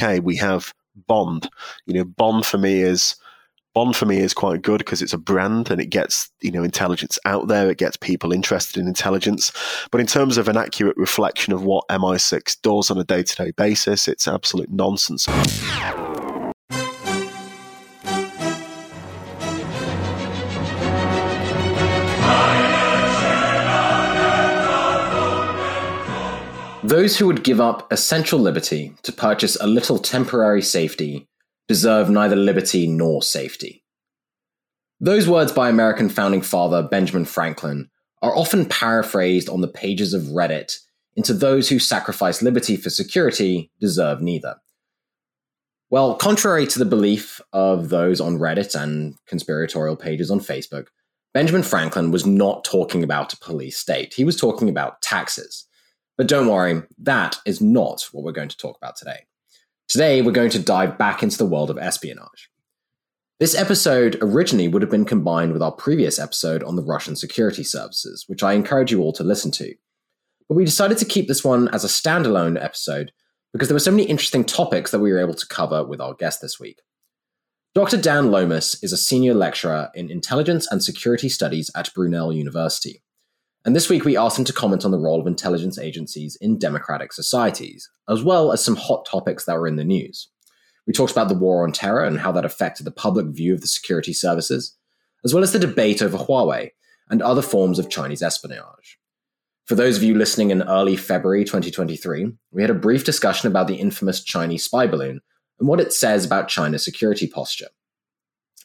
UK, we have Bond. You know, Bond for me is Bond for me is quite good because it's a brand and it gets you know intelligence out there. It gets people interested in intelligence. But in terms of an accurate reflection of what MI6 does on a day to day basis, it's absolute nonsense. Those who would give up essential liberty to purchase a little temporary safety deserve neither liberty nor safety. Those words by American founding father Benjamin Franklin are often paraphrased on the pages of Reddit into those who sacrifice liberty for security deserve neither. Well, contrary to the belief of those on Reddit and conspiratorial pages on Facebook, Benjamin Franklin was not talking about a police state. He was talking about taxes. But don't worry, that is not what we're going to talk about today. Today, we're going to dive back into the world of espionage. This episode originally would have been combined with our previous episode on the Russian security services, which I encourage you all to listen to. But we decided to keep this one as a standalone episode because there were so many interesting topics that we were able to cover with our guest this week. Dr. Dan Lomas is a senior lecturer in intelligence and security studies at Brunel University. And this week, we asked him to comment on the role of intelligence agencies in democratic societies, as well as some hot topics that were in the news. We talked about the war on terror and how that affected the public view of the security services, as well as the debate over Huawei and other forms of Chinese espionage. For those of you listening in early February 2023, we had a brief discussion about the infamous Chinese spy balloon and what it says about China's security posture.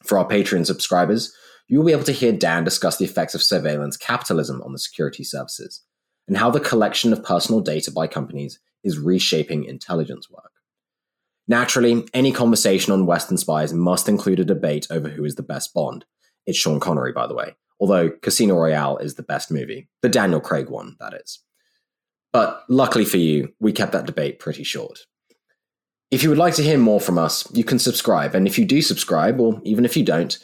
For our Patreon subscribers, you will be able to hear Dan discuss the effects of surveillance capitalism on the security services and how the collection of personal data by companies is reshaping intelligence work. Naturally, any conversation on Western spies must include a debate over who is the best Bond. It's Sean Connery, by the way, although Casino Royale is the best movie, the Daniel Craig one, that is. But luckily for you, we kept that debate pretty short. If you would like to hear more from us, you can subscribe, and if you do subscribe, or even if you don't,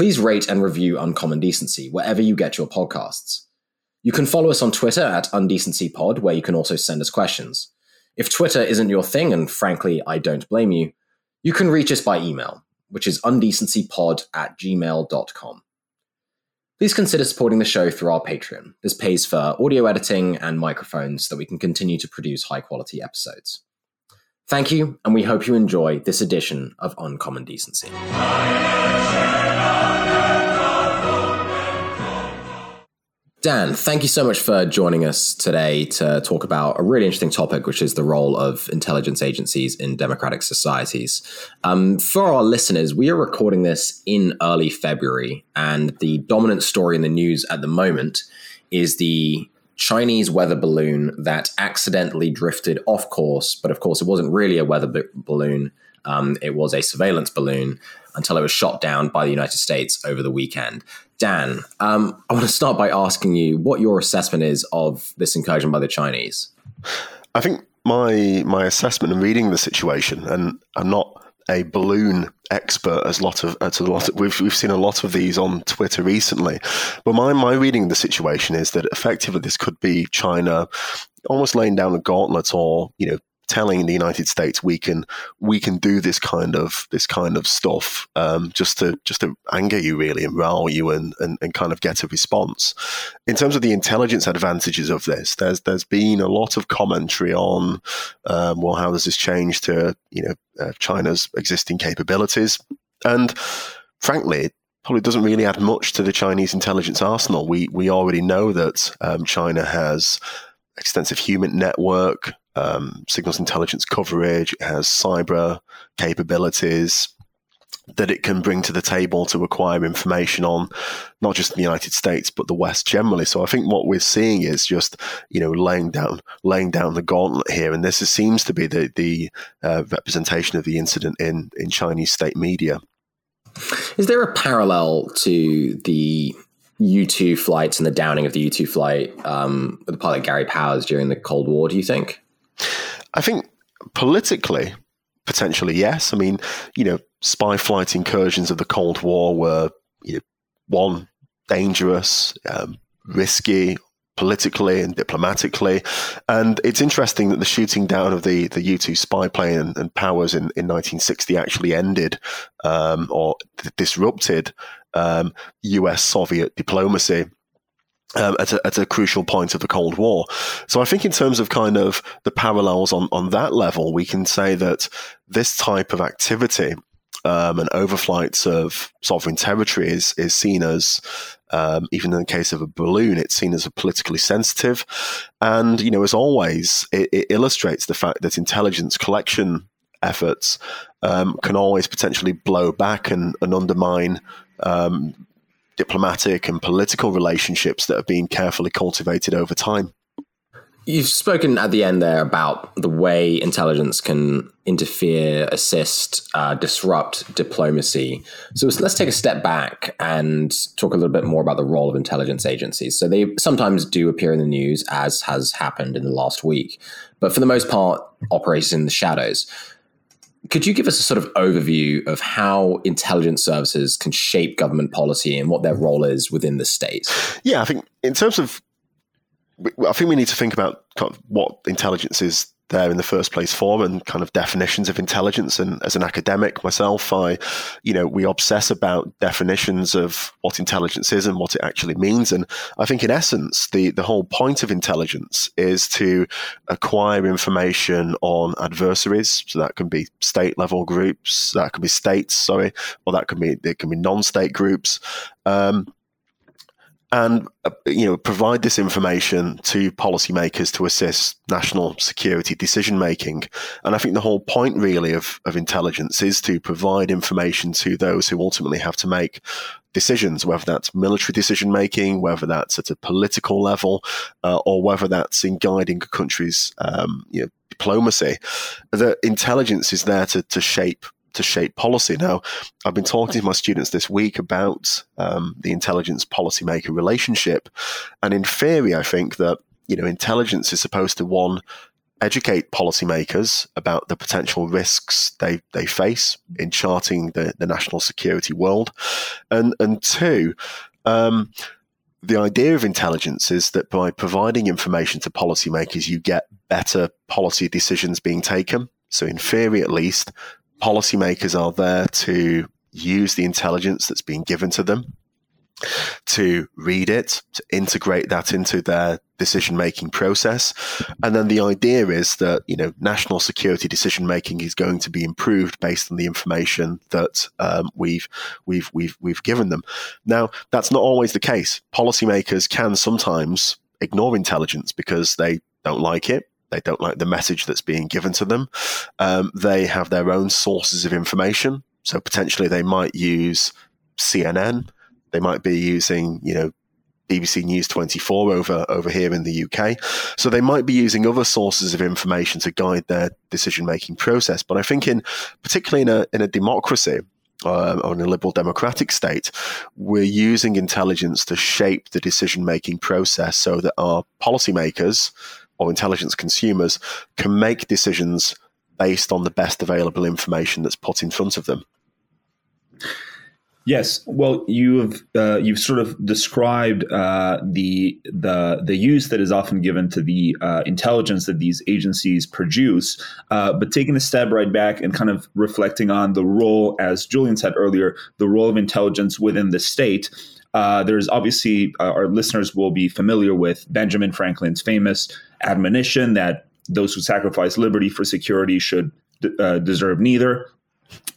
Please rate and review Uncommon Decency wherever you get your podcasts. You can follow us on Twitter at UndecencyPod, where you can also send us questions. If Twitter isn't your thing, and frankly, I don't blame you, you can reach us by email, which is undecencypod at gmail.com. Please consider supporting the show through our Patreon. This pays for audio editing and microphones so that we can continue to produce high quality episodes. Thank you, and we hope you enjoy this edition of Uncommon Decency. Dan, thank you so much for joining us today to talk about a really interesting topic, which is the role of intelligence agencies in democratic societies. Um, for our listeners, we are recording this in early February, and the dominant story in the news at the moment is the Chinese weather balloon that accidentally drifted off course, but of course, it wasn't really a weather b- balloon. Um, it was a surveillance balloon until it was shot down by the United States over the weekend. Dan, um, I want to start by asking you what your assessment is of this incursion by the Chinese. I think my my assessment and reading the situation, and I'm not a balloon expert as a lot of as a lot of, we've we've seen a lot of these on Twitter recently. But my my reading of the situation is that effectively this could be China almost laying down a gauntlet or you know telling the United States we can we can do this kind of this kind of stuff um, just to just to anger you really and rile you and, and, and kind of get a response. In terms of the intelligence advantages of this, there's there's been a lot of commentary on um, well how does this change to you know uh, China's existing capabilities and frankly it probably doesn't really add much to the Chinese intelligence arsenal. We we already know that um, China has extensive human network, um, signals intelligence coverage, it has cyber capabilities that it can bring to the table to acquire information on not just the United States but the West generally. So I think what we're seeing is just you know laying down laying down the gauntlet here, and this seems to be the the uh, representation of the incident in in Chinese state media. Is there a parallel to the U two flights and the downing of the U two flight um, with the pilot Gary Powers during the Cold War? Do you think? I think politically, potentially yes. I mean, you know, spy flight incursions of the Cold War were you know, one dangerous, um, risky, politically and diplomatically. And it's interesting that the shooting down of the, the U 2 spy plane and, and, powers in, in 1960 actually ended um, or disrupted um, US Soviet diplomacy. Um, at, a, at a crucial point of the Cold War. So I think in terms of kind of the parallels on, on that level, we can say that this type of activity um, and overflights of sovereign territory is, is seen as, um, even in the case of a balloon, it's seen as a politically sensitive. And, you know, as always, it, it illustrates the fact that intelligence collection efforts um, can always potentially blow back and, and undermine um, diplomatic and political relationships that have been carefully cultivated over time. You've spoken at the end there about the way intelligence can interfere, assist, uh, disrupt diplomacy. So let's take a step back and talk a little bit more about the role of intelligence agencies. So they sometimes do appear in the news, as has happened in the last week, but for the most part, operate in the shadows. Could you give us a sort of overview of how intelligence services can shape government policy and what their role is within the state? Yeah, I think in terms of I think we need to think about what intelligence is there in the first place for and kind of definitions of intelligence. And as an academic myself, I, you know, we obsess about definitions of what intelligence is and what it actually means. And I think in essence, the, the whole point of intelligence is to acquire information on adversaries. So that can be state level groups, that can be states, sorry, or that can be, it can be non-state groups. Um, and uh, you know provide this information to policymakers to assist national security decision making and i think the whole point really of, of intelligence is to provide information to those who ultimately have to make decisions whether that's military decision making whether that's at a political level uh, or whether that's in guiding a country's um, you know, diplomacy. The intelligence is there to, to shape to shape policy. Now, I've been talking to my students this week about um, the intelligence policymaker relationship, and in theory, I think that you know intelligence is supposed to one educate policymakers about the potential risks they, they face in charting the, the national security world, and and two. Um, the idea of intelligence is that by providing information to policymakers, you get better policy decisions being taken. So, in theory, at least, policymakers are there to use the intelligence that's being given to them, to read it, to integrate that into their decision making process. And then the idea is that, you know, national security decision making is going to be improved based on the information that um, we've, we've, we've, we've given them. Now, that's not always the case. Policymakers can sometimes ignore intelligence because they don't like it they don't like the message that's being given to them. Um, they have their own sources of information. So potentially they might use CNN. They might be using, you know, BBC News 24 over, over here in the UK. So they might be using other sources of information to guide their decision making process. But I think in particularly in a, in a democracy, uh, or in a liberal democratic state, we're using intelligence to shape the decision making process so that our policymakers or intelligence consumers can make decisions based on the best available information that's put in front of them. Yes, well, you've uh, you've sort of described uh, the the the use that is often given to the uh, intelligence that these agencies produce, uh, but taking a step right back and kind of reflecting on the role, as Julian said earlier, the role of intelligence within the state. Uh, there's obviously uh, our listeners will be familiar with Benjamin Franklin's famous admonition that those who sacrifice liberty for security should uh, deserve neither,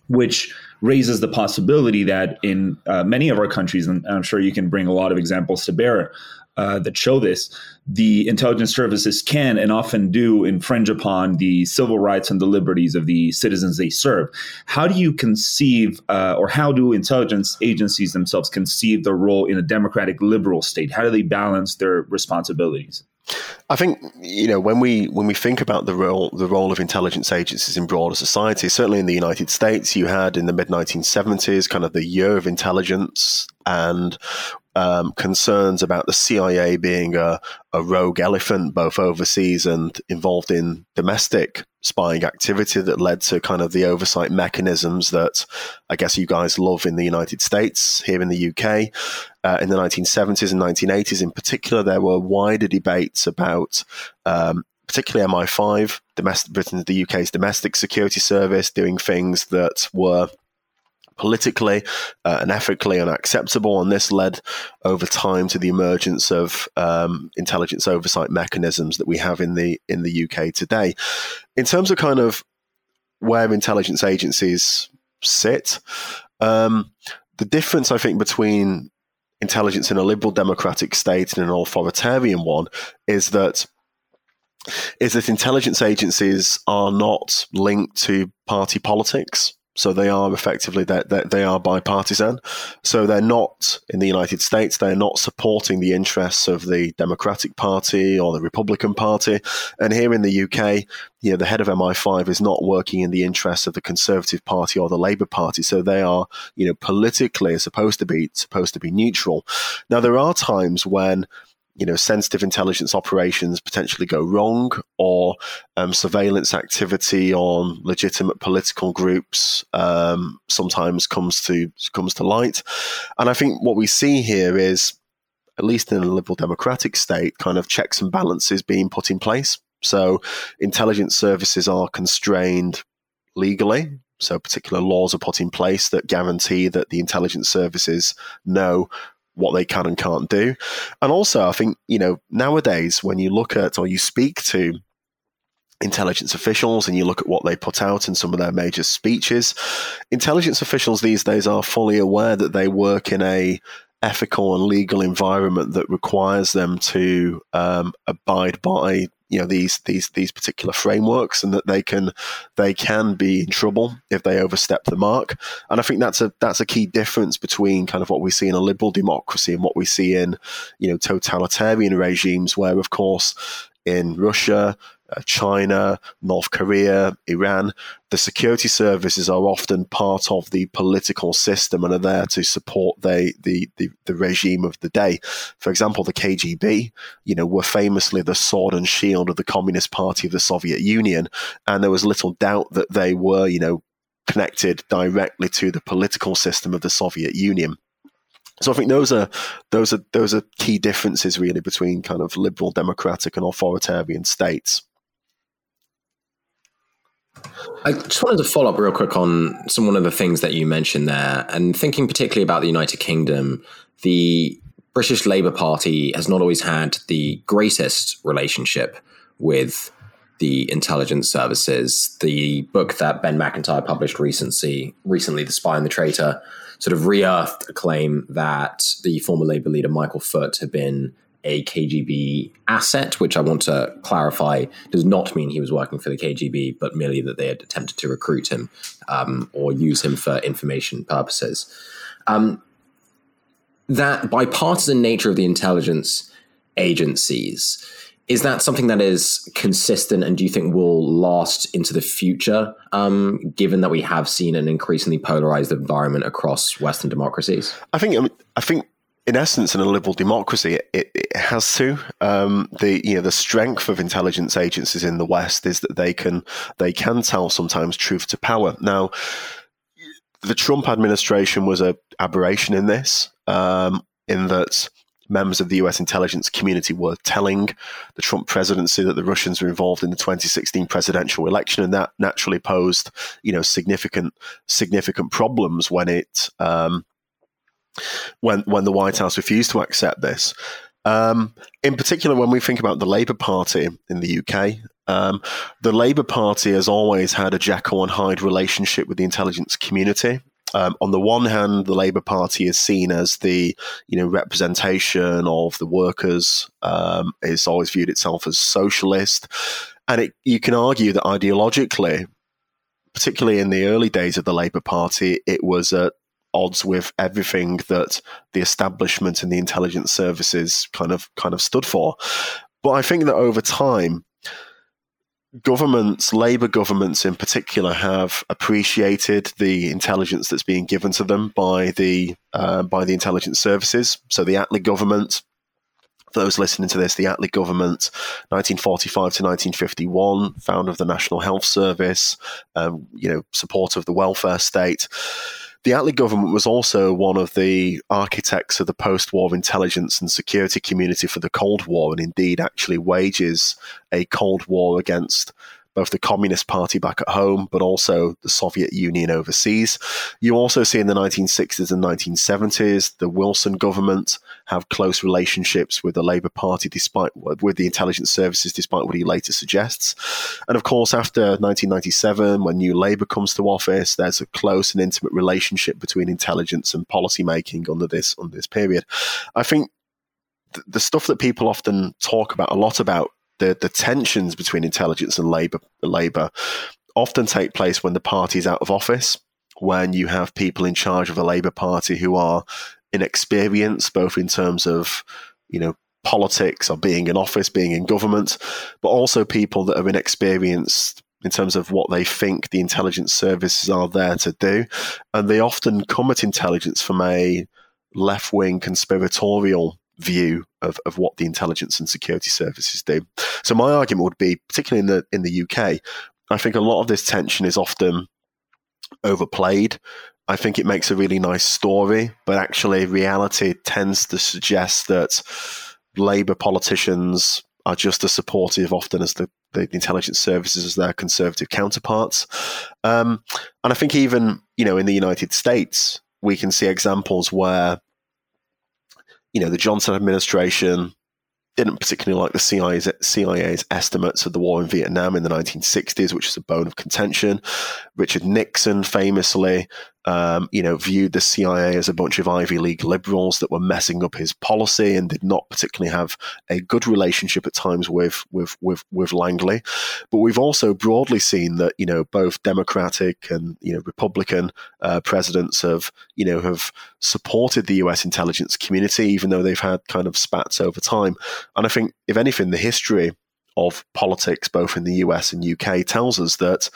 which raises the possibility that in uh, many of our countries, and I'm sure you can bring a lot of examples to bear uh, that show this, the intelligence services can and often do infringe upon the civil rights and the liberties of the citizens they serve. How do you conceive, uh, or how do intelligence agencies themselves conceive their role in a democratic liberal state? How do they balance their responsibilities? I think you know when we when we think about the role the role of intelligence agencies in broader society, certainly in the United States, you had in the mid 1970s kind of the year of intelligence, and um, concerns about the CIA being a, a rogue elephant, both overseas and involved in domestic spying activity that led to kind of the oversight mechanisms that I guess you guys love in the United States, here in the UK. Uh, in the 1970s and 1980s, in particular, there were wider debates about um, particularly MI5, domestic Britain, the UK's domestic security service, doing things that were politically uh, and ethically unacceptable. And this led over time to the emergence of um, intelligence oversight mechanisms that we have in the in the UK today. In terms of kind of where intelligence agencies sit, um, the difference I think between intelligence in a liberal democratic state and an authoritarian one is that is that intelligence agencies are not linked to party politics. So they are effectively they, they, they are bipartisan. So they're not in the United States. They're not supporting the interests of the Democratic Party or the Republican Party. And here in the UK, you know, the head of MI5 is not working in the interests of the Conservative Party or the Labour Party. So they are, you know, politically supposed to be supposed to be neutral. Now there are times when you know, sensitive intelligence operations potentially go wrong, or um, surveillance activity on legitimate political groups um, sometimes comes to comes to light. And I think what we see here is, at least in a liberal democratic state, kind of checks and balances being put in place. So, intelligence services are constrained legally. So, particular laws are put in place that guarantee that the intelligence services know what they can and can't do. And also, I think, you know, nowadays when you look at or you speak to intelligence officials and you look at what they put out in some of their major speeches, intelligence officials these days are fully aware that they work in a ethical and legal environment that requires them to um, abide by you know these these these particular frameworks and that they can they can be in trouble if they overstep the mark. And i think that's a that's a key difference between kind of what we see in a liberal democracy and what we see in you know totalitarian regimes where of course in Russia, Uh, China, North Korea, Iran, the security services are often part of the political system and are there to support the, the, the, the, regime of the day. For example, the KGB, you know, were famously the sword and shield of the Communist Party of the Soviet Union, and there was little doubt that they were, you know, connected directly to the political system of the Soviet Union. So I think those are those are those are key differences really between kind of liberal democratic and authoritarian states. I just wanted to follow up real quick on some one of the things that you mentioned there, and thinking particularly about the United Kingdom, the British Labour Party has not always had the greatest relationship with the intelligence services. The book that Ben Macintyre published recently, recently, The Spy and the Traitor, sort of re-earthed a claim that the former Labour leader Michael Foot had been a KGB asset, which I want to clarify does not mean he was working for the KGB, but merely that they had attempted to recruit him um, or use him for information purposes. Um, that bipartisan nature of the intelligence agencies is that something that is consistent and do you think will last into the future um, given that we have seen an increasingly polarized environment across western democracies i think i think in essence, in a liberal democracy, it, it has to. Um, the you know the strength of intelligence agencies in the West is that they can they can tell sometimes truth to power. Now, the Trump administration was a aberration in this, um, in that members of the U.S. intelligence community were telling the Trump presidency that the Russians were involved in the 2016 presidential election, and that naturally posed you know significant significant problems when it. Um, when when the White House refused to accept this. Um, in particular, when we think about the Labour Party in the UK, um, the Labour Party has always had a Jekyll and Hyde relationship with the intelligence community. Um, on the one hand, the Labour Party is seen as the you know representation of the workers. Um, it's always viewed itself as socialist, and it, you can argue that ideologically, particularly in the early days of the Labour Party, it was at odds with everything that the establishment and the intelligence services kind of kind of stood for. But I think that over time, governments, Labour governments in particular, have appreciated the intelligence that's being given to them by the uh, by the intelligence services. So the Attlee government. Those listening to this, the Attlee government, 1945 to 1951, founder of the National Health Service, um, you know, support of the welfare state. The Attlee government was also one of the architects of the post war intelligence and security community for the Cold War, and indeed actually wages a Cold War against both the Communist Party back at home, but also the Soviet Union overseas. You also see in the 1960s and 1970s the Wilson government have close relationships with the Labour Party, despite with the intelligence services, despite what he later suggests. And of course, after 1997, when New Labour comes to office, there's a close and intimate relationship between intelligence and policy making under this under this period. I think the stuff that people often talk about a lot about the, the tensions between intelligence and labor labor often take place when the party is out of office, when you have people in charge of the Labour Party who are inexperienced, both in terms of you know politics or being in office, being in government, but also people that are inexperienced in terms of what they think the intelligence services are there to do. And they often come at intelligence from a left wing conspiratorial view of, of what the intelligence and security services do. So my argument would be, particularly in the in the UK, I think a lot of this tension is often overplayed. I think it makes a really nice story, but actually reality tends to suggest that Labour politicians are just as supportive often as the, the intelligence services as their conservative counterparts. Um, and I think even, you know, in the United States, we can see examples where you know, the Johnson administration didn't particularly like the CIA's, CIA's, estimates of the war in Vietnam in the 1960s, which was a bone of contention. Richard Nixon famously um, you know, viewed the CIA as a bunch of Ivy League liberals that were messing up his policy and did not particularly have a good relationship at times with with with, with Langley. But we've also broadly seen that you know both Democratic and you know Republican uh, presidents have you know have supported the U.S. intelligence community, even though they've had kind of spats over time. And I think, if anything, the history of politics, both in the US and UK, tells us that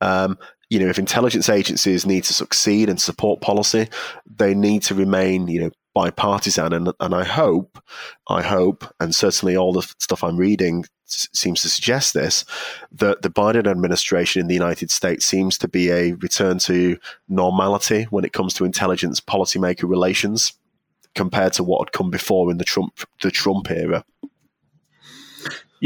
um, you know, if intelligence agencies need to succeed and support policy, they need to remain, you know, bipartisan. And, and I hope, I hope, and certainly all the stuff I'm reading seems to suggest this, that the Biden administration in the United States seems to be a return to normality when it comes to intelligence policymaker relations compared to what had come before in the Trump the Trump era.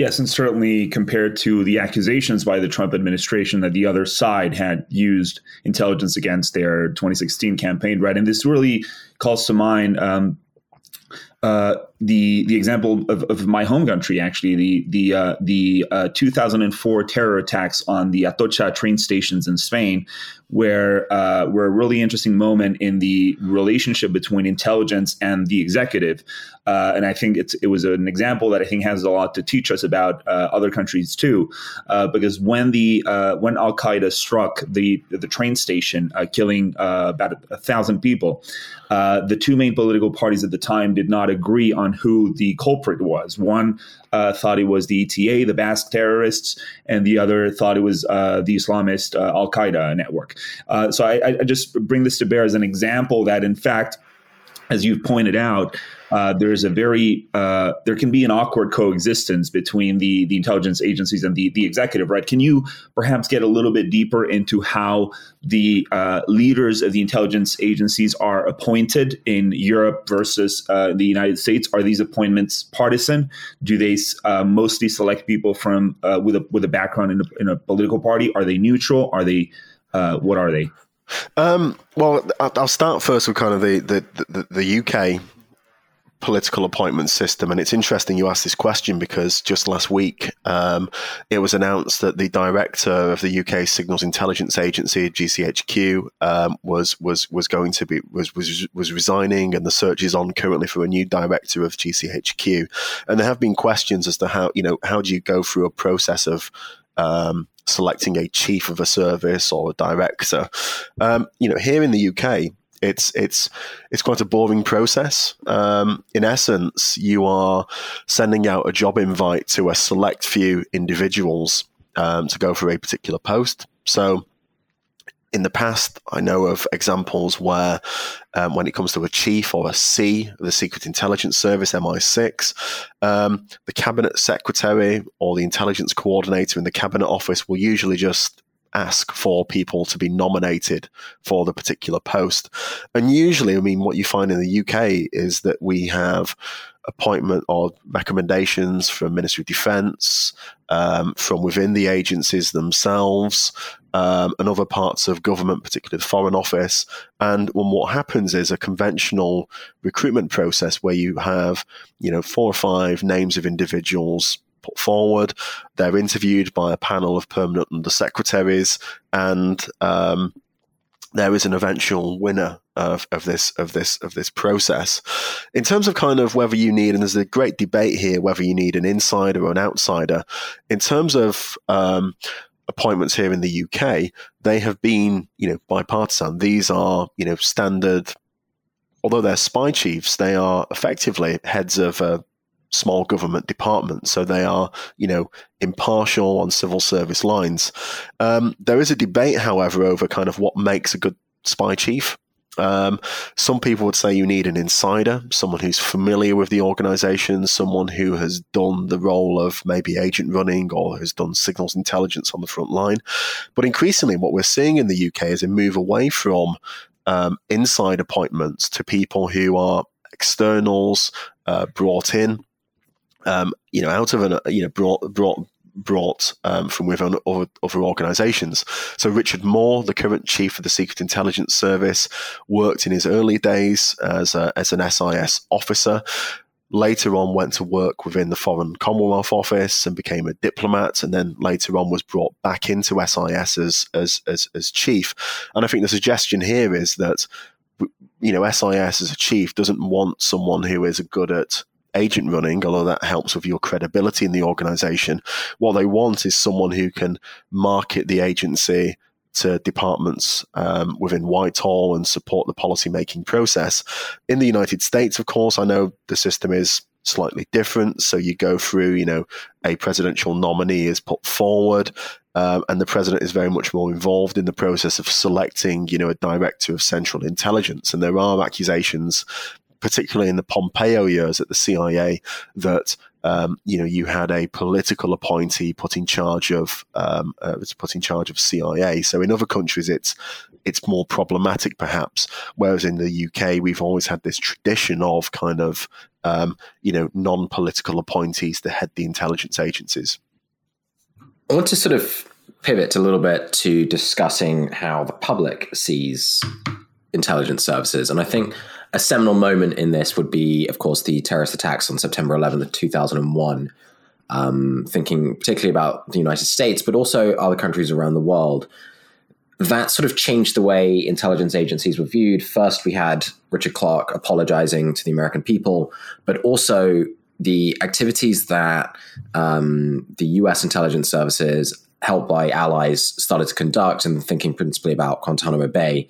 Yes, and certainly compared to the accusations by the Trump administration that the other side had used intelligence against their 2016 campaign, right? And this really calls to mind um, uh, the the example of, of, my home country, actually, the the uh, the uh, 2004 terror attacks on the Atocha train stations in Spain, where uh, were a really interesting moment in the relationship between intelligence and the executive. Uh, and I think it's, it was an example that I think has a lot to teach us about uh, other countries too, uh, because when the when Al Qaeda struck the the train station, killing about a, a, thousand people, the two main political parties at the time did not agree on who the culprit was. One uh, thought it was the ETA, the Basque terrorists, and the other thought it was uh, the Islamist uh, Al Qaeda network. Uh, so I, I, just bring this to bear as an example that, in fact, as you've pointed out, uh, there's a very uh, there can be an awkward coexistence between the the intelligence agencies and the the executive. Right? Can you perhaps get a little bit deeper into how the uh, leaders of the intelligence agencies are appointed in Europe versus uh, the United States? Are these appointments partisan? Do they uh, mostly select people from with a with a background in a, in a political party? Are they neutral? Are they what are they? Um, well, I'll start first with kind of the, the, the, the UK political appointment system. And it's interesting you asked this question because just last week um, it was announced that the director of the UK Signals Intelligence Agency, GCHQ, um, was was was going to be was was was resigning, and the search is on currently for a new director of GCHQ. And there have been questions as to how you know how do you go through a process of um, selecting a chief of a service or a director. Um, you know, here in the UK, it's it's it's quite a boring process. Um, in essence, you are sending out a job invite to a select few individuals um, to go for a particular post. So in the past, I know of examples where, um, when it comes to a chief or a C the Secret Intelligence Service, MI6, um, the cabinet secretary or the intelligence coordinator in the cabinet office will usually just ask for people to be nominated for the particular post. And usually, I mean, what you find in the UK is that we have appointment or recommendations from Ministry of Defence, um, from within the agencies themselves, um, and other parts of government, particularly the Foreign Office. And what happens is a conventional recruitment process where you have, you know, four or five names of individuals put forward. They're interviewed by a panel of permanent undersecretaries, and um, there is an eventual winner of, of this of this of this process. In terms of kind of whether you need, and there's a great debate here whether you need an insider or an outsider. In terms of um, appointments here in the UK, they have been you know bipartisan. These are you know standard. Although they're spy chiefs, they are effectively heads of a small government department, so they are, you know, impartial on civil service lines. Um, there is a debate, however, over kind of what makes a good spy chief. Um, some people would say you need an insider, someone who's familiar with the organization, someone who has done the role of maybe agent running or has done signals intelligence on the front line. But increasingly, what we're seeing in the UK is a move away from um, inside appointments to people who are externals uh, brought in um, you know, out of an, you know, brought, brought, brought um, from within other, other organizations. So Richard Moore, the current chief of the Secret Intelligence Service, worked in his early days as, a, as an SIS officer. Later on, went to work within the Foreign Commonwealth Office and became a diplomat, and then later on was brought back into SIS as as as, as chief. And I think the suggestion here is that you know SIS as a chief doesn't want someone who is good at agent running, although that helps with your credibility in the organization. What they want is someone who can market the agency to departments um, within Whitehall and support the policy-making process. In the United States, of course, I know the system is slightly different. So you go through, you know, a presidential nominee is put forward, um, and the president is very much more involved in the process of selecting, you know, a director of central intelligence. And there are accusations particularly in the Pompeo years at the CIA, that um, you know you had a political appointee put in charge of um, uh, put in charge of CIA. So in other countries, it's it's more problematic, perhaps. Whereas in the UK, we've always had this tradition of kind of um, you know non-political appointees to head the intelligence agencies. I want to sort of pivot a little bit to discussing how the public sees intelligence services, and I think a seminal moment in this would be, of course, the terrorist attacks on September 11th, 2001. Um, thinking particularly about the United States, but also other countries around the world. That sort of changed the way intelligence agencies were viewed. First, we had Richard Clarke apologizing to the American people, but also the activities that um, the US intelligence services, helped by allies, started to conduct, and thinking principally about Guantanamo Bay,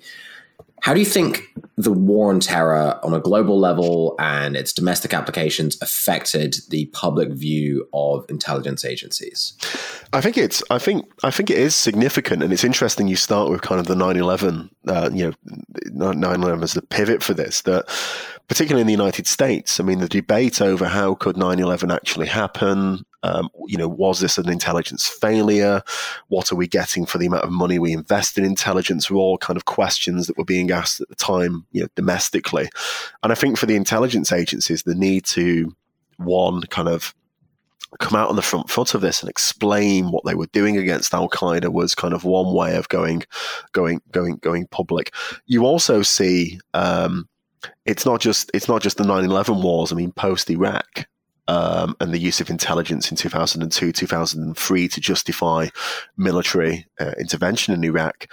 how do you think the war on terror on a global level and its domestic applications affected the public view of intelligence agencies? I think it's I think I think it is significant and it's interesting you start with kind of the 9/11 uh, you know 9/11 as the pivot for this that particularly in the United States I mean the debate over how could 9/11 actually happen um, you know, was this an intelligence failure? What are we getting for the amount of money we invest in intelligence? Were all kind of questions that were being asked at the time, you know, domestically. And I think for the intelligence agencies, the need to one kind of come out on the front foot of this and explain what they were doing against Al Qaeda was kind of one way of going, going, going, going public. You also see um, it's not just it's not just the 9-11 wars. I mean, post Iraq, um, and the use of intelligence in 2002, 2003 to justify military uh, intervention in Iraq.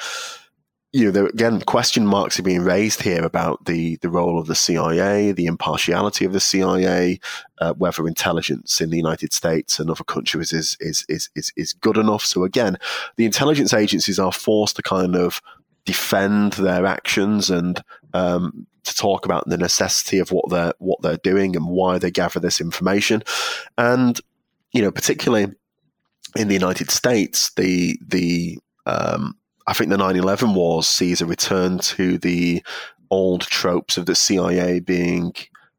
You know, there, again, question marks are being raised here about the, the role of the CIA, the impartiality of the CIA, uh, whether intelligence in the United States and other countries is, is, is, is, is good enough. So again, the intelligence agencies are forced to kind of defend their actions and um, to talk about the necessity of what they're what they're doing and why they gather this information, and you know particularly in the United States, the the um, I think the 9/11 wars sees a return to the old tropes of the CIA being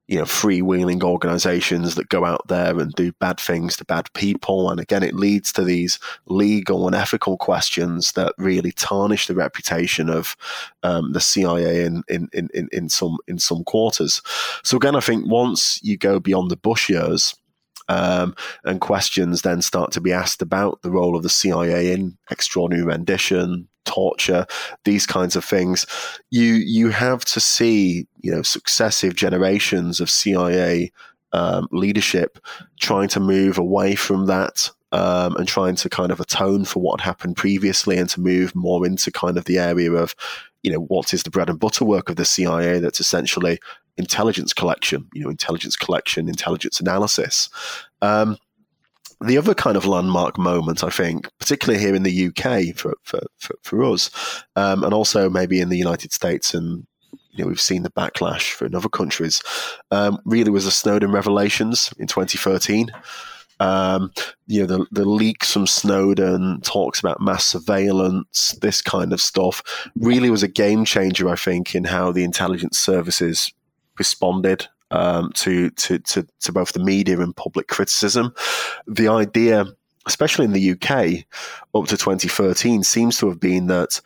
you know freewheeling organizations that go out there and do bad things to bad people. And again it leads to these legal and ethical questions that really tarnish the reputation of um, the CIA in, in, in, in some in some quarters. So again I think once you go beyond the Bush years um, and questions then start to be asked about the role of the CIA in extraordinary rendition, torture, these kinds of things. You you have to see you know successive generations of CIA um, leadership trying to move away from that um, and trying to kind of atone for what happened previously and to move more into kind of the area of, you know, what is the bread and butter work of the CIA that's essentially intelligence collection, you know, intelligence collection, intelligence analysis. Um, the other kind of landmark moment, I think, particularly here in the UK for for, for, for us, um, and also maybe in the United States and you know, we've seen the backlash for in other countries, um, really was the Snowden revelations in 2013. Um, you know, the, the leaks from Snowden, talks about mass surveillance, this kind of stuff, really was a game changer, I think, in how the intelligence services responded um, to, to, to, to both the media and public criticism. The idea, especially in the UK, up to 2013, seems to have been that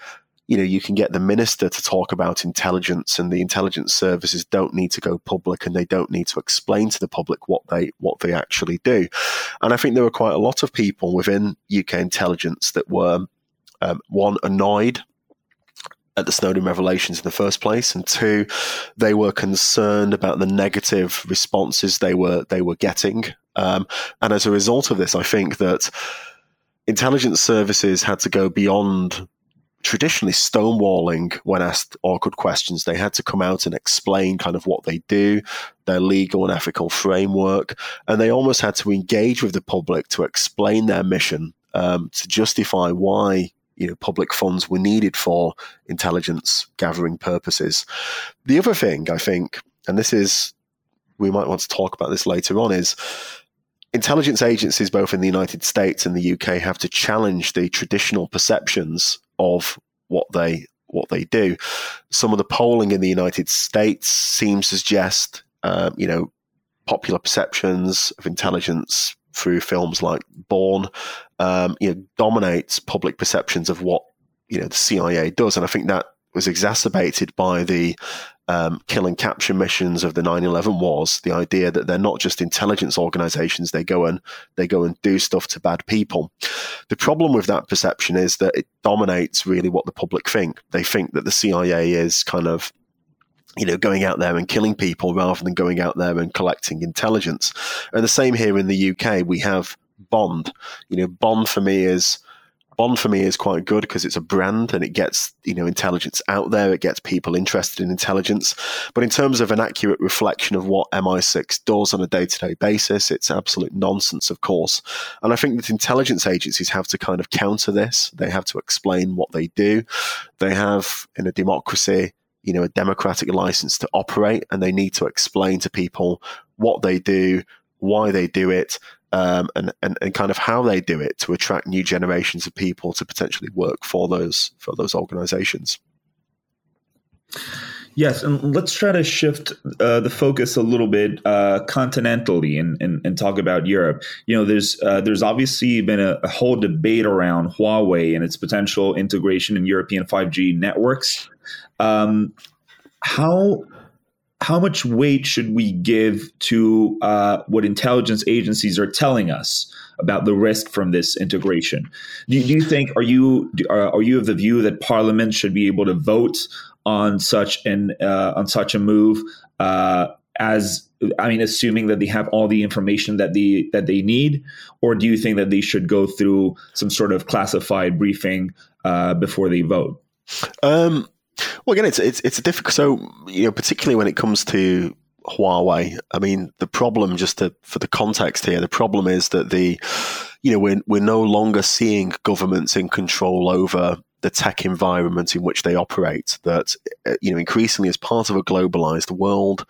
you know you can get the minister to talk about intelligence and the intelligence services don't need to go public and they don't need to explain to the public what they what they actually do and i think there were quite a lot of people within uk intelligence that were um, one annoyed at the Snowden revelations in the first place, and two, they were concerned about the negative responses they were they were getting, um, and as a result of this, I think that intelligence services had to go beyond traditionally stonewalling when asked awkward questions. They had to come out and explain kind of what they do, their legal and ethical framework, and they almost had to engage with the public to explain their mission, um, to justify why you know public funds were needed for intelligence gathering purposes. The other thing I think, and this is we might want to talk about this later on, is intelligence agencies both in the United States and the UK have to challenge the traditional perceptions of what they what they do. Some of the polling in the United States seems to suggest, um, you know, popular perceptions of intelligence through films like Bourne, um, you know, dominates public perceptions of what you know the CIA does, and I think that was exacerbated by the um, kill and capture missions of the 9/11 wars. The idea that they're not just intelligence organizations; they go and they go and do stuff to bad people. The problem with that perception is that it dominates really what the public think. They think that the CIA is kind of you know, going out there and killing people rather than going out there and collecting intelligence. And the same here in the UK, we have Bond. You know, Bond for me is Bond for me is quite good because it's a brand and it gets you know intelligence out there. It gets people interested in intelligence. But in terms of an accurate reflection of what MI6 does on a day to day basis, it's absolute nonsense, of course. And I think that intelligence agencies have to kind of counter this. They have to explain what they do. They have in a democracy you know a democratic license to operate and they need to explain to people what they do why they do it um, and, and, and kind of how they do it to attract new generations of people to potentially work for those for those organizations Yes, and let's try to shift uh, the focus a little bit uh, continentally and, and, and, talk about Europe. You know, there's uh, there's obviously been a, a, whole debate around Huawei and its potential integration in European 5G networks. Um, how how much weight should we give to uh, what intelligence agencies are telling us about the risk from this integration? Do, do you think are you are, are, you of the view that Parliament should be able to vote on such an uh, on such a move uh, as I mean, assuming that they have all the information that they that they need, or do you think that they should go through some sort of classified briefing uh, before they vote? Um, well, again, it's it's it's difficult. So you know, particularly when it comes to Huawei, I mean, the problem just to, for the context here, the problem is that the you know we're we're no longer seeing governments in control over the tech environment in which they operate. That uh, you know, increasingly as part of a globalized world,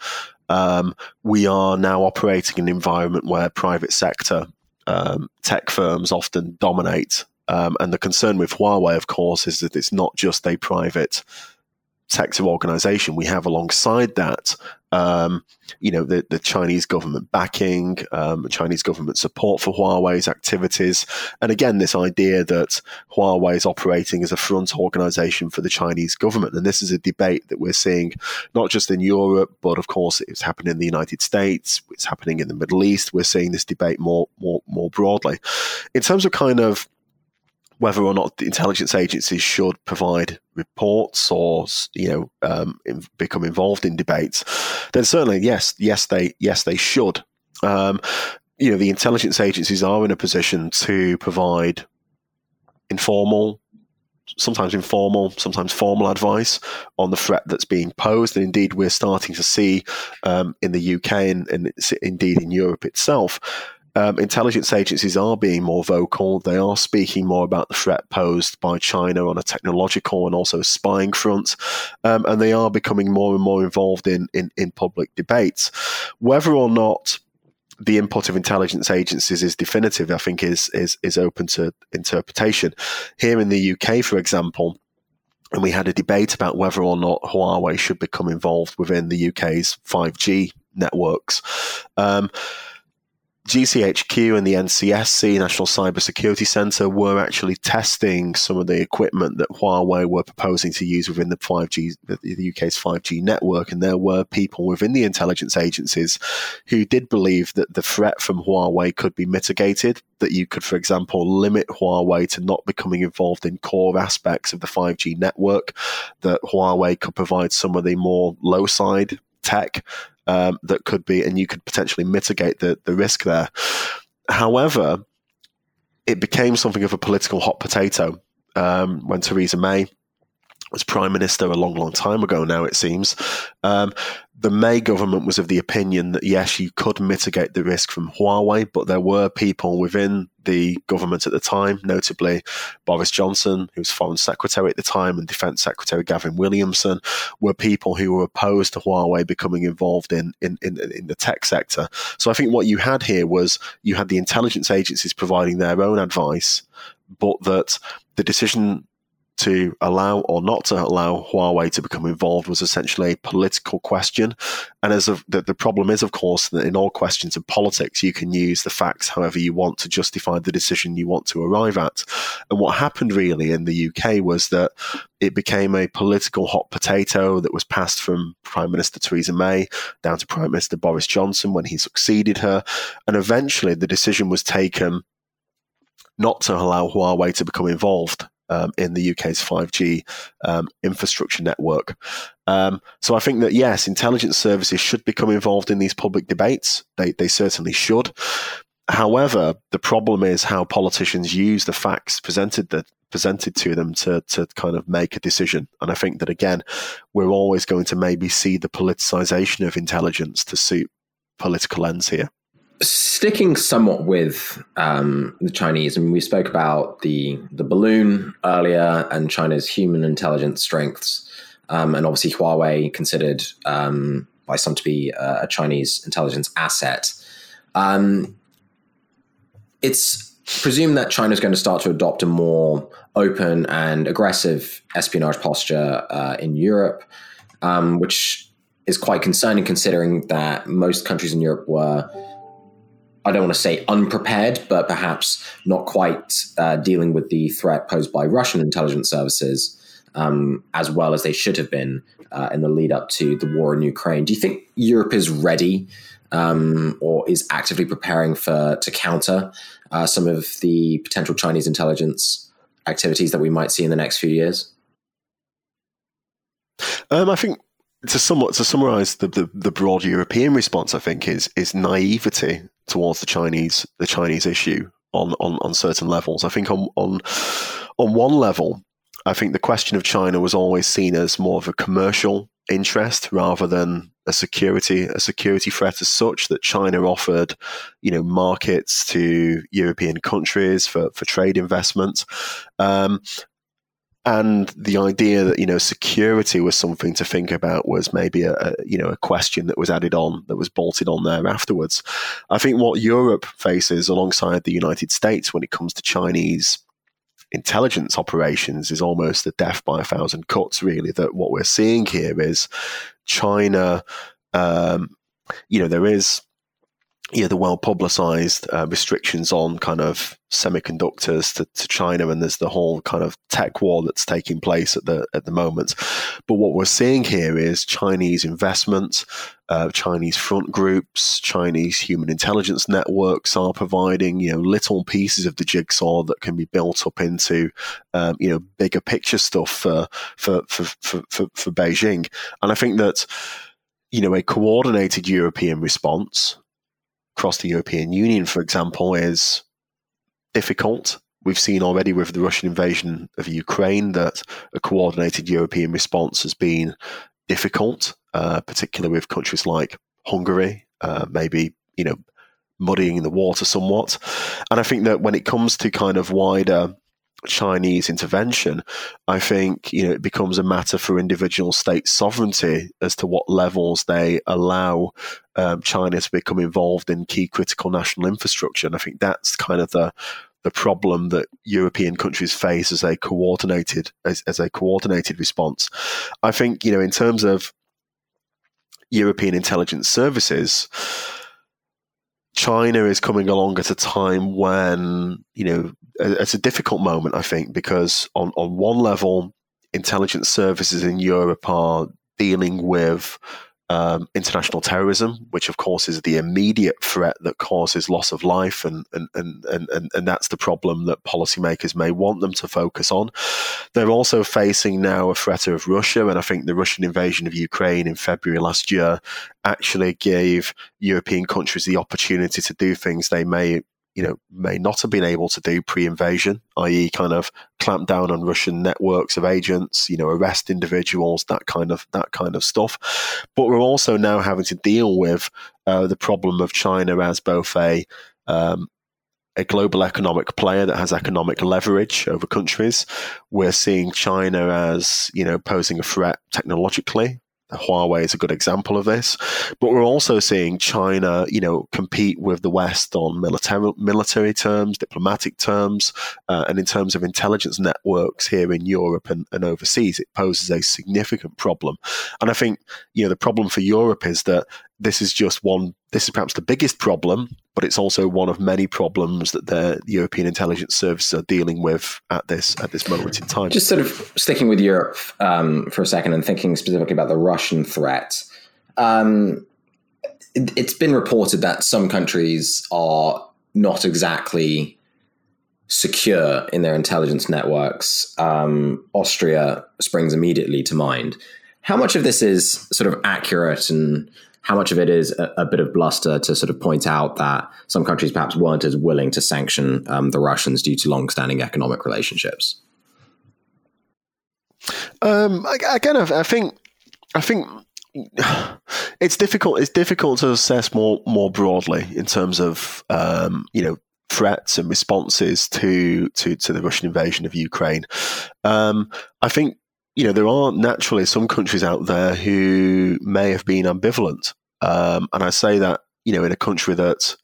um, we are now operating in an environment where private sector um, tech firms often dominate. Um, and the concern with Huawei, of course, is that it's not just a private sector organization. We have alongside that, um, you know, the, the Chinese government backing, um, Chinese government support for Huawei's activities. And again, this idea that Huawei is operating as a front organization for the Chinese government. And this is a debate that we're seeing not just in Europe, but of course it's happening in the United States, it's happening in the Middle East. We're seeing this debate more, more, more broadly. In terms of kind of whether or not the intelligence agencies should provide reports or you know um, in, become involved in debates, then certainly yes, yes they yes they should. Um, you know the intelligence agencies are in a position to provide informal sometimes informal, sometimes formal advice on the threat that's being posed. And indeed, we're starting to see um, in the UK and, and, indeed in Europe itself um, intelligence agencies are being more vocal. They are speaking more about the threat posed by China on a technological and also spying front, um, and they are becoming more and more involved in, in, in public debates. Whether or not the input of intelligence agencies is definitive, I think, is is is open to interpretation. Here in the UK, for example, and we had a debate about whether or not Huawei should become involved within the UK's 5G networks. Um, GCHQ and the NCSC, National Cyber Security Centre, were actually testing some of the equipment that Huawei were proposing to use within the 5G, the UK's 5G network. And there were people within the intelligence agencies who did believe that the threat from Huawei could be mitigated, that you could, for example, limit Huawei to not becoming involved in core aspects of the 5G network, that Huawei could provide some of the more low side tech um, that could be, and you could potentially mitigate the, the risk there. However, it became something of a political hot potato um, when Theresa May was prime minister a long, long time ago now, it seems. Um, the May government was of the opinion that yes, you could mitigate the risk from Huawei, but there were people within the government at the time, notably Boris Johnson, who was Foreign Secretary at the time, and Defence Secretary Gavin Williamson, were people who were opposed to Huawei becoming involved in, in, in, in the tech sector. So I think what you had here was you had the intelligence agencies providing their own advice, but that the decision to allow or not to allow Huawei to become involved was essentially a political question. And as of, the, the problem is, of course, that in all questions of politics, you can use the facts however you want to justify the decision you want to arrive at. And what happened really in the UK was that it became a political hot potato that was passed from Prime Minister Theresa May down to Prime Minister Boris Johnson when he succeeded her. And eventually the decision was taken not to allow Huawei to become involved um, in the UK's 5G um, infrastructure network. Um, so I think that yes, intelligence services should become involved in these public debates. They they certainly should. However, the problem is how politicians use the facts presented that presented to them to to kind of make a decision. And I think that again, we're always going to maybe see the politicization of intelligence to suit political ends here. Sticking somewhat with um, the Chinese, I mean, we spoke about the the balloon earlier and China's human intelligence strengths, um, and obviously Huawei considered um, by some to be a Chinese intelligence asset. Um, it's presumed that China is going to start to adopt a more open and aggressive espionage posture uh, in Europe, um, which is quite concerning considering that most countries in Europe were I don't want to say unprepared, but perhaps not quite uh, dealing with the threat posed by Russian intelligence services um, as well as they should have been uh, in the lead up to the war in Ukraine. Do you think Europe is ready um, or is actively preparing for to counter uh, some of the potential Chinese intelligence activities that we might see in the next few years? Um, I think to somewhat to summarize the, the, the broad European response, I think is is naivety towards the Chinese the Chinese issue on, on, on certain levels. I think on on on one level, I think the question of China was always seen as more of a commercial interest rather than a security a security threat as such that China offered you know markets to European countries for, for trade investment um, and the idea that you know security was something to think about was maybe a, a, you know a question that was added on that was bolted on there afterwards. I think what Europe faces alongside the United States when it comes to Chinese intelligence operations is almost a death by a thousand cuts. Really, that what we're seeing here is China. Um, you know, there is yeah, the well publicized uh, restrictions on kind of semiconductors to, to, China, and there's the whole kind of tech war that's taking place at the at the moment. But what we're seeing here is Chinese investment, uh, Chinese front groups, Chinese human intelligence networks are providing you know little pieces of the jigsaw that can be built up into um, you know bigger picture stuff for for, for for for for Beijing, and I think that you know a coordinated European response across the European Union, for example, is difficult. We've seen already with the Russian invasion of Ukraine that a coordinated European response has been difficult, uh, particularly with countries like Hungary, uh, maybe you know muddying the water somewhat. And I think that when it comes to kind of wider Chinese intervention, I think you know it becomes a matter for individual state sovereignty as to what levels they allow um, China to become involved in key critical national infrastructure, and I think that's kind of the the problem that European countries face as a coordinated as, as a coordinated response. I think you know in terms of European intelligence services. China is coming along at a time when, you know, it's a difficult moment, I think, because on, on one level, intelligence services in Europe are dealing with um, international terrorism, which of course is the immediate threat that causes loss of life, and and, and, and, and that's the problem that policymakers may want them to focus on. They're also facing now a threat of Russia, and I think the Russian invasion of Ukraine in February last year actually gave European countries the opportunity to do things they may you know, may not have been able to do pre-invasion, i.e., kind of clamp down on Russian networks of agents, you know, arrest individuals, that kind of that kind of stuff. But we're also now having to deal with uh, the problem of China as both a um, a global economic player that has economic leverage over countries. We're seeing China as you know posing a threat technologically Huawei is a good example of this. But we're also seeing China, you know, compete with the West on military military terms, diplomatic terms, uh, and in terms of intelligence networks here in Europe and, and overseas. It poses a significant problem. And I think, you know, the problem for Europe is that this is just one this is perhaps the biggest problem, but it's also one of many problems that the European intelligence services are dealing with at this at this moment in time. Just sort of sticking with Europe um, for a second and thinking specifically about the Russian threat. Um, it, it's been reported that some countries are not exactly secure in their intelligence networks. Um, Austria springs immediately to mind. How much of this is sort of accurate and how much of it is a, a, bit of bluster to sort of point out that some countries perhaps weren't as willing to sanction um, the Russians due to long-standing economic relationships? Um, again, I think, I think it's difficult. It's difficult to assess more more broadly in terms of um, you know threats and responses to to to the Russian invasion of Ukraine. Um, I think you know, there are naturally some countries out there who may have been ambivalent. Um, and I say that, you know, in a country that,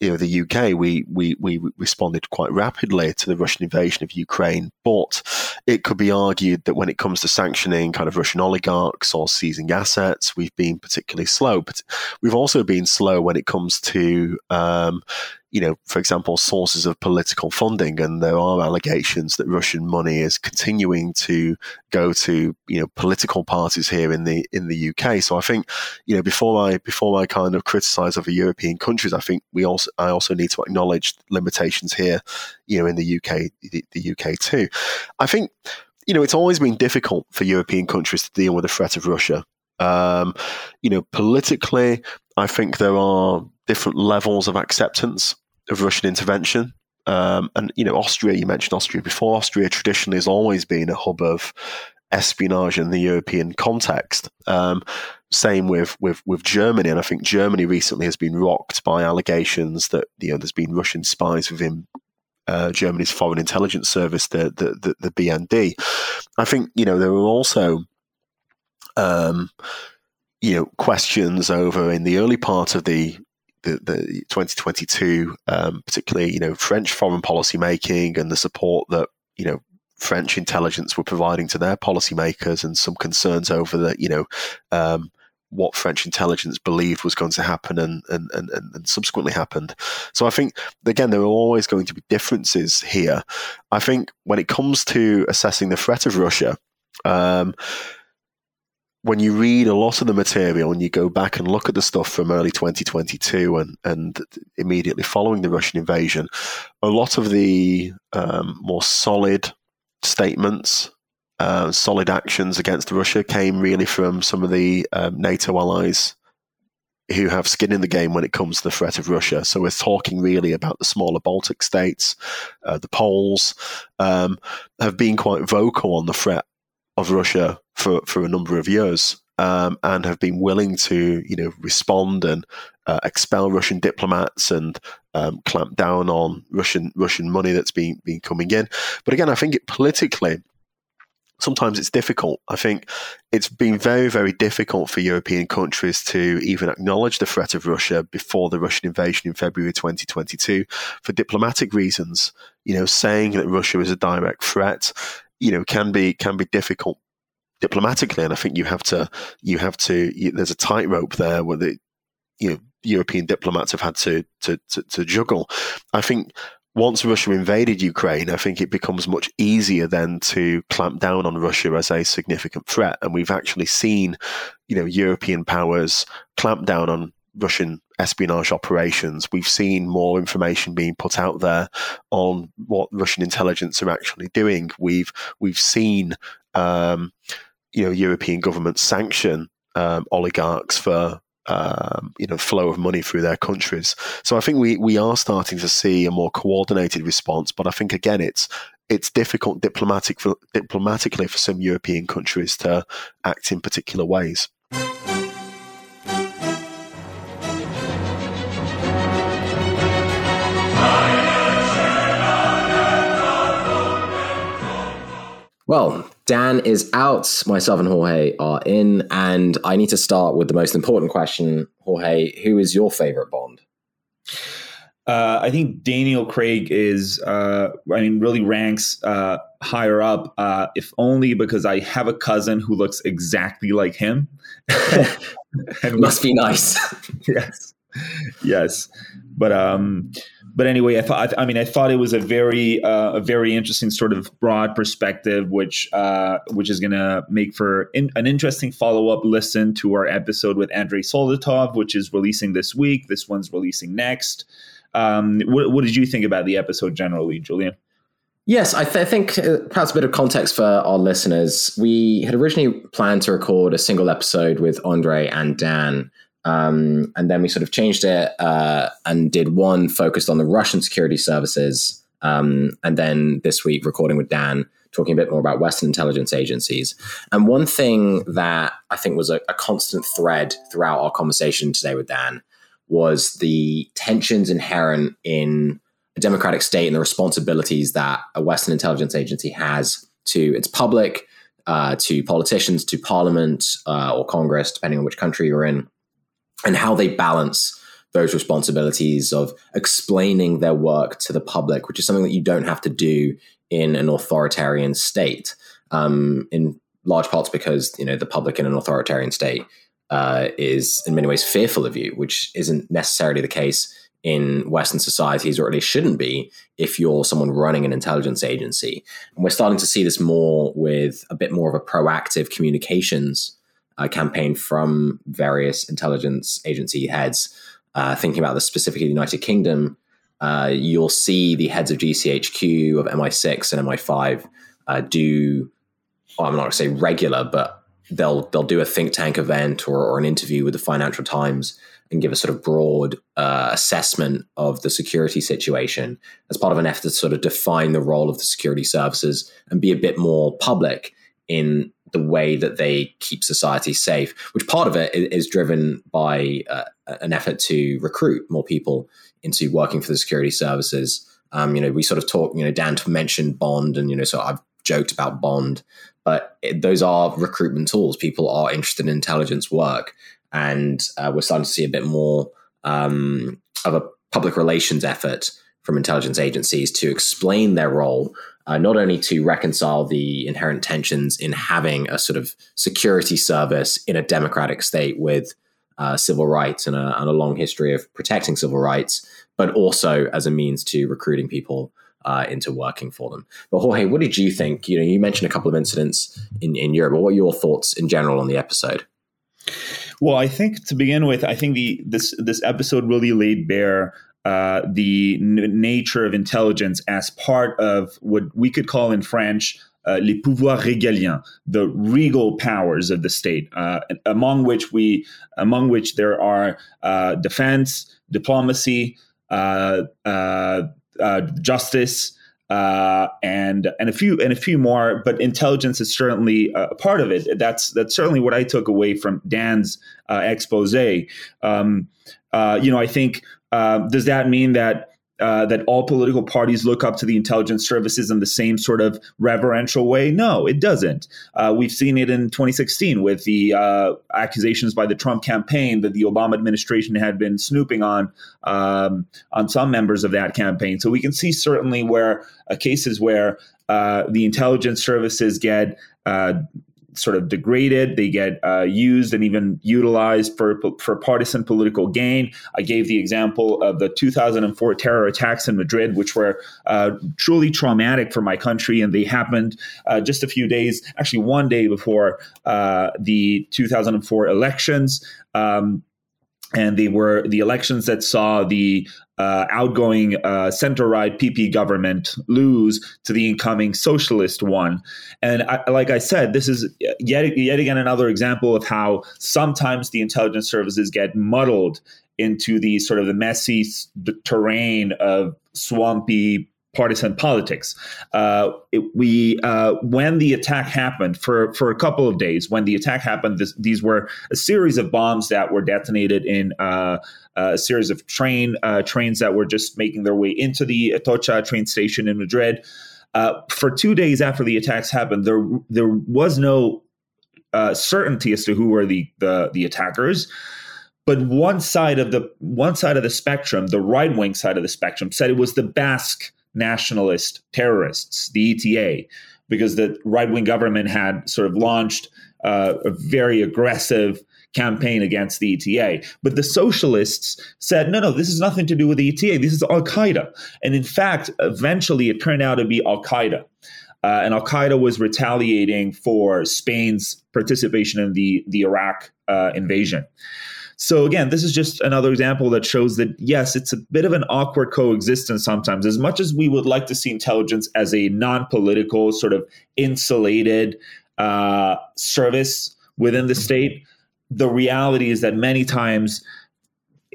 you know, the UK, we, we, we responded quite rapidly to the Russian invasion of Ukraine. But it could be argued that when it comes to sanctioning kind of Russian oligarchs or seizing assets, we've been particularly slow. But we've also been slow when it comes to, um, you know, for example, sources of political funding, and there are allegations that Russian money is continuing to go to you know political parties here in the in the UK. So I think you know before I before I kind of criticise other European countries, I think we also I also need to acknowledge limitations here, you know, in the UK the, the UK too. I think you know it's always been difficult for European countries to deal with the threat of Russia. Um, you know, politically, I think there are different levels of acceptance of Russian intervention. Um, and you know, Austria. You mentioned Austria before. Austria traditionally has always been a hub of espionage in the European context. Um, same with, with with Germany, and I think Germany recently has been rocked by allegations that you know there's been Russian spies within uh, Germany's Foreign Intelligence Service, the, the, the the BND. I think you know there were also. Um, you know, questions over in the early part of the the, the 2022, um, particularly you know French foreign policy making and the support that you know French intelligence were providing to their policymakers, and some concerns over the you know um, what French intelligence believed was going to happen and, and, and, and subsequently happened. So I think, again, there are always going to be differences here. I think when it comes to assessing the threat of Russia, um, when you read a lot of the material and you go back and look at the stuff from early 2022 and, and immediately following the Russian invasion, a lot of the um, more solid statements, uh, solid actions against Russia came really from some of the um, NATO allies who have skin in the game when it comes to the threat of Russia. So we're talking really about the smaller Baltic states, uh, the Poles, um, have been quite vocal on the threat of Russia for, for a number of years. Um, and have been willing to, you know, respond and uh, expel Russian diplomats and um, clamp down on Russian Russian money that's been been coming in. But again, I think it politically, sometimes it's difficult. I think it's been very, very difficult for European countries to even acknowledge the threat of Russia before the Russian invasion in February 2022 for diplomatic reasons. You know, saying that Russia is a direct threat you know can be can be difficult diplomatically, and I think you have to you have to you, there's a tightrope there where the you know European diplomats have had to, to to, to juggle. I think once Russia invaded Ukraine, I think it becomes much easier then to clamp down on Russia as a significant threat, and we've actually seen you know European powers clamp down on Russian espionage operations. We've seen more information being put out there on what Russian intelligence are actually doing. We've we've seen um, you know European governments sanction um, oligarchs for um, you know flow of money through their countries. So I think we we are starting to see a more coordinated response. But I think again it's it's difficult diplomatic for, diplomatically for some European countries to act in particular ways. Well, Dan is out. Myself and Jorge are in, and I need to start with the most important question. Jorge, who is your favorite Bond? Uh, I think Daniel Craig is, uh, I mean, really ranks uh, higher up, uh, if only because I have a cousin who looks exactly like him. Must be nice. yes. Yes. But um, but anyway, I thought I mean I thought it was a very uh, a very interesting sort of broad perspective, which uh, which is going to make for in, an interesting follow up listen to our episode with Andrei Soldatov, which is releasing this week. This one's releasing next. Um, what, what did you think about the episode generally, Julian? Yes, I, th- I think uh, perhaps a bit of context for our listeners. We had originally planned to record a single episode with Andrei and Dan um, and then we sort of changed it uh, and did one focused on the Russian security services. Um, and then this week, recording with Dan, talking a bit more about Western intelligence agencies. And one thing that I think was a, a constant thread throughout our conversation today with Dan was the tensions inherent in a democratic state and the responsibilities that a Western intelligence agency has to its public, uh, to politicians, to parliament uh, or Congress, depending on which country you're in and how they balance those responsibilities of explaining their work to the public, which is something that you don't have to do in an authoritarian state. Um, in large parts because you know the public in an authoritarian state uh, is in many ways fearful of you, which isn't necessarily the case in Western societies, or at least shouldn't be if you're someone running an intelligence agency. And we're starting to see this more with a bit more of a proactive communications uh, campaign from various intelligence agency heads. Uh, thinking about the specifically the United Kingdom, uh, you'll see the heads of GCHQ, of MI6 and MI5 uh, do, well, I'm not going to say regular, but they'll they'll do a think tank event or, or, an interview with the Financial Times and give a sort of broad uh, assessment of the security situation as part of an effort to sort of define the role of the security services and be a bit more public in the way that they keep society safe, which part of it is, driven by uh, an effort to recruit more people into working for the security services Um, you know, we sort of talk. You know, Dan mentioned Bond, and you know, so I've joked about Bond, but it, those are recruitment tools. People are interested in intelligence work, and uh, we're starting to see a bit more um, of a public relations effort from intelligence agencies to explain their role, uh, not only to reconcile the inherent tensions in having a sort of security service in a democratic state with uh, civil rights and a, and a, long history of protecting civil rights, but also as a means to recruiting people uh, into working for them. But Jorge, what did you think? You know, you mentioned a couple of incidents in, in Europe. What are your thoughts in general on the episode? Well, I think to begin with, I think the this this episode really laid bare uh, the n- nature of intelligence as part of what we could call in French uh, les pouvoirs régaliens, the regal powers of the state, uh, among which we, among which there are uh, defense, diplomacy, uh, uh, justice, and and a few and a few more. But intelligence is certainly a part of it. That's that's certainly what I took away from Dan's expose. Um, you know, I think does that mean that uh, that all political parties look up to the intelligence services in the same sort of reverential way? No, it doesn't. Uh, we've seen it in 2016 with the uh, accusations by the Trump campaign that the Obama administration had been snooping on um, on some members of that campaign. So we can see certainly where uh, cases where uh, the intelligence services get sort of degraded. They get uh, used and even utilized for for partisan political gain. I gave the example of the 2004 terror attacks in Madrid, which were uh, truly traumatic for my country, and they happened uh, just a few days, actually one day before uh, the 2004 elections. Um, and they were the elections that saw the uh, outgoing uh, center-right PP government lose to the incoming socialist one. And I, like I said, this is yet yet again another example of how sometimes the intelligence services get muddled into the sort of the messy terrain of swampy partisan politics. Uh, it, we uh, when the attack happened for for a couple of days, when the attack happened, this, these were a series of bombs that were detonated in uh, a series of train uh, trains that were just making their way into the Atocha train station in Madrid. Uh, for two days after the attacks happened, there there was no uh, certainty as to who were the the, the attackers but one side of the one side of the spectrum, the right wing side of the spectrum, said it was the Basque nationalist terrorists, the ETA, because the right wing government had sort of launched uh, a very aggressive campaign against the ETA. But the socialists said, no, no, this is nothing to do with the ETA. This is Al Qaeda. And in fact, eventually it turned out to be Al Qaeda. Uh, and Al Qaeda was retaliating for Spain's participation in the, the Iraq uh, invasion. So again, this is just another example that shows that yes, it's a bit of an awkward coexistence sometimes. As much as we would like to see intelligence as a non-political, sort of insulated uh, service within the state, the reality is that many times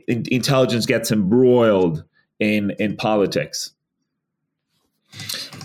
in- intelligence gets embroiled in in politics.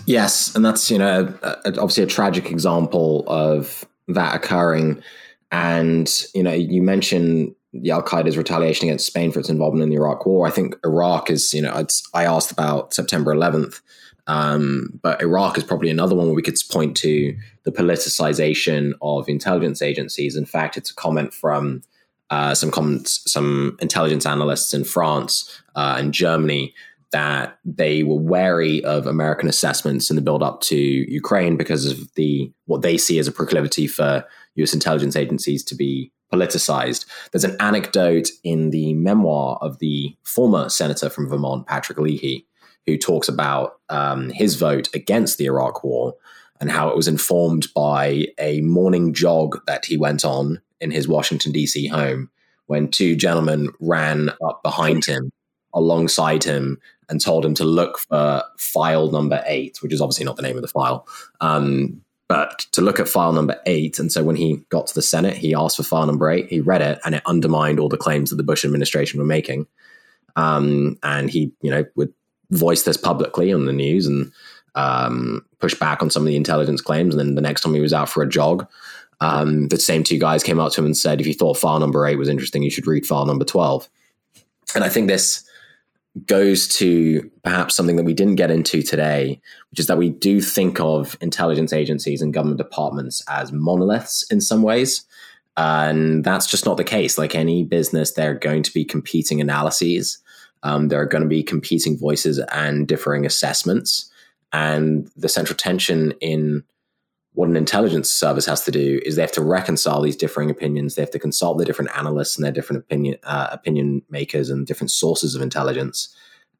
Yes, and that's you know obviously a tragic example of that occurring. And you know, you mentioned the Al Qaeda's retaliation against Spain for its involvement in the Iraq War. I think Iraq is, you know, I asked about September 11th, um, but Iraq is probably another one where we could point to the politicization of intelligence agencies. In fact, it's a comment from uh, some comments, some intelligence analysts in France uh, and Germany that they were wary of American assessments in the build up to Ukraine because of the what they see as a proclivity for U.S. intelligence agencies to be politicized. There's an anecdote in the memoir of the former senator from Vermont, Patrick Leahy, who talks about um, his vote against the Iraq War and how it was informed by a morning jog that he went on in his Washington, D.C. home when two gentlemen ran up behind him, alongside him, and told him to look for file number eight, which is obviously not the name of the file. Um, but to look at file number eight. And so when he got to the Senate, he asked for file number eight. He read it, and it undermined all the claims that the Bush administration were making. Um, and he, you know, would voice this publicly on the news and um, push back on some of the intelligence claims. And then the next time he was out for a jog, um, the same two guys came up to him and said, "If you thought file number eight was interesting, you should read file number 12. And I think this goes to perhaps something that we didn't get into today, which is that we do think of intelligence agencies and government departments as monoliths in some ways. And that's just not the case. Like any business, they're going to be competing analyses. Um, there are going to be competing voices and differing assessments. And the central tension in what an intelligence service has to do is they have to reconcile these differing opinions. They have to consult the different analysts and their different opinion uh, opinion makers and different sources of intelligence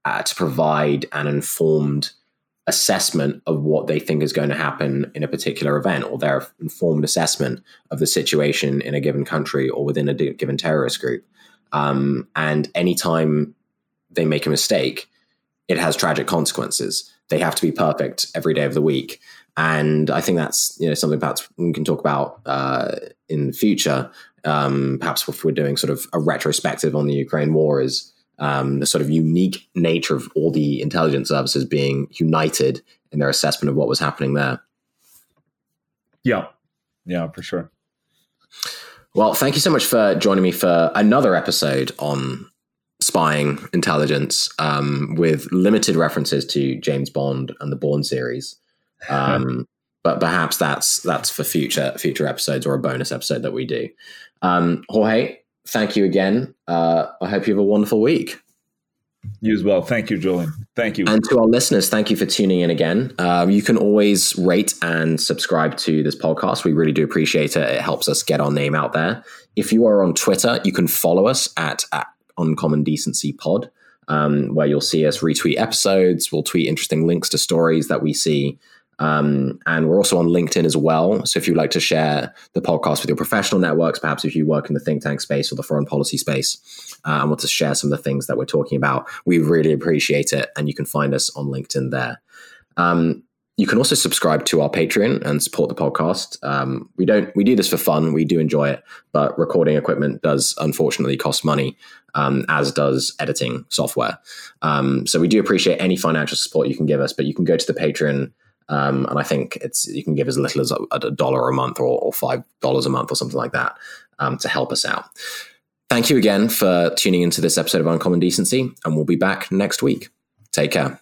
uh, to provide an informed assessment of what they think is going to happen in a particular event, or their informed assessment of the situation in a given country or within a given terrorist group. Um, and anytime they make a mistake, it has tragic consequences. They have to be perfect every day of the week and I think that's you know something perhaps we can talk about uh, in the future. Um, perhaps if we're doing sort of a retrospective on the Ukraine war, is um, the sort of unique nature of all the intelligence services being united in their assessment of what was happening there. Yeah, yeah, for sure. Well, thank you so much for joining me for another episode on spying intelligence um, with limited references to James Bond and the Bourne series. Um, but perhaps that's that's for future future episodes or a bonus episode that we do. Um, Jorge, thank you again. Uh, I hope you have a wonderful week. You as well. Thank you, Julian. Thank you. And to our listeners, thank you for tuning in again. Um, you can always rate and subscribe to this podcast. We really do appreciate it. It helps us get our name out there. If you are on Twitter, you can follow us at, at Uncommon Decency Pod, um, where you'll see us retweet episodes. We'll tweet interesting links to stories that we see um, and we're also on LinkedIn as well. So if you'd like to share the podcast with your professional networks, perhaps if you work in the think tank space or the foreign policy space uh, and want to share some of the things that we're talking about, we really appreciate it. And you can find us on LinkedIn there. Um, you can also subscribe to our Patreon and support the podcast. Um, we don't we do this for fun. We do enjoy it, but recording equipment does unfortunately cost money, um, as does editing software. Um, so we do appreciate any financial support you can give us. But you can go to the Patreon um, and I think it's you can give as little as a, a dollar a month or, or five dollars a month or something like that um, to help us out. Thank you again for tuning into this episode of Uncommon Decency, and we'll be back next week. Take care.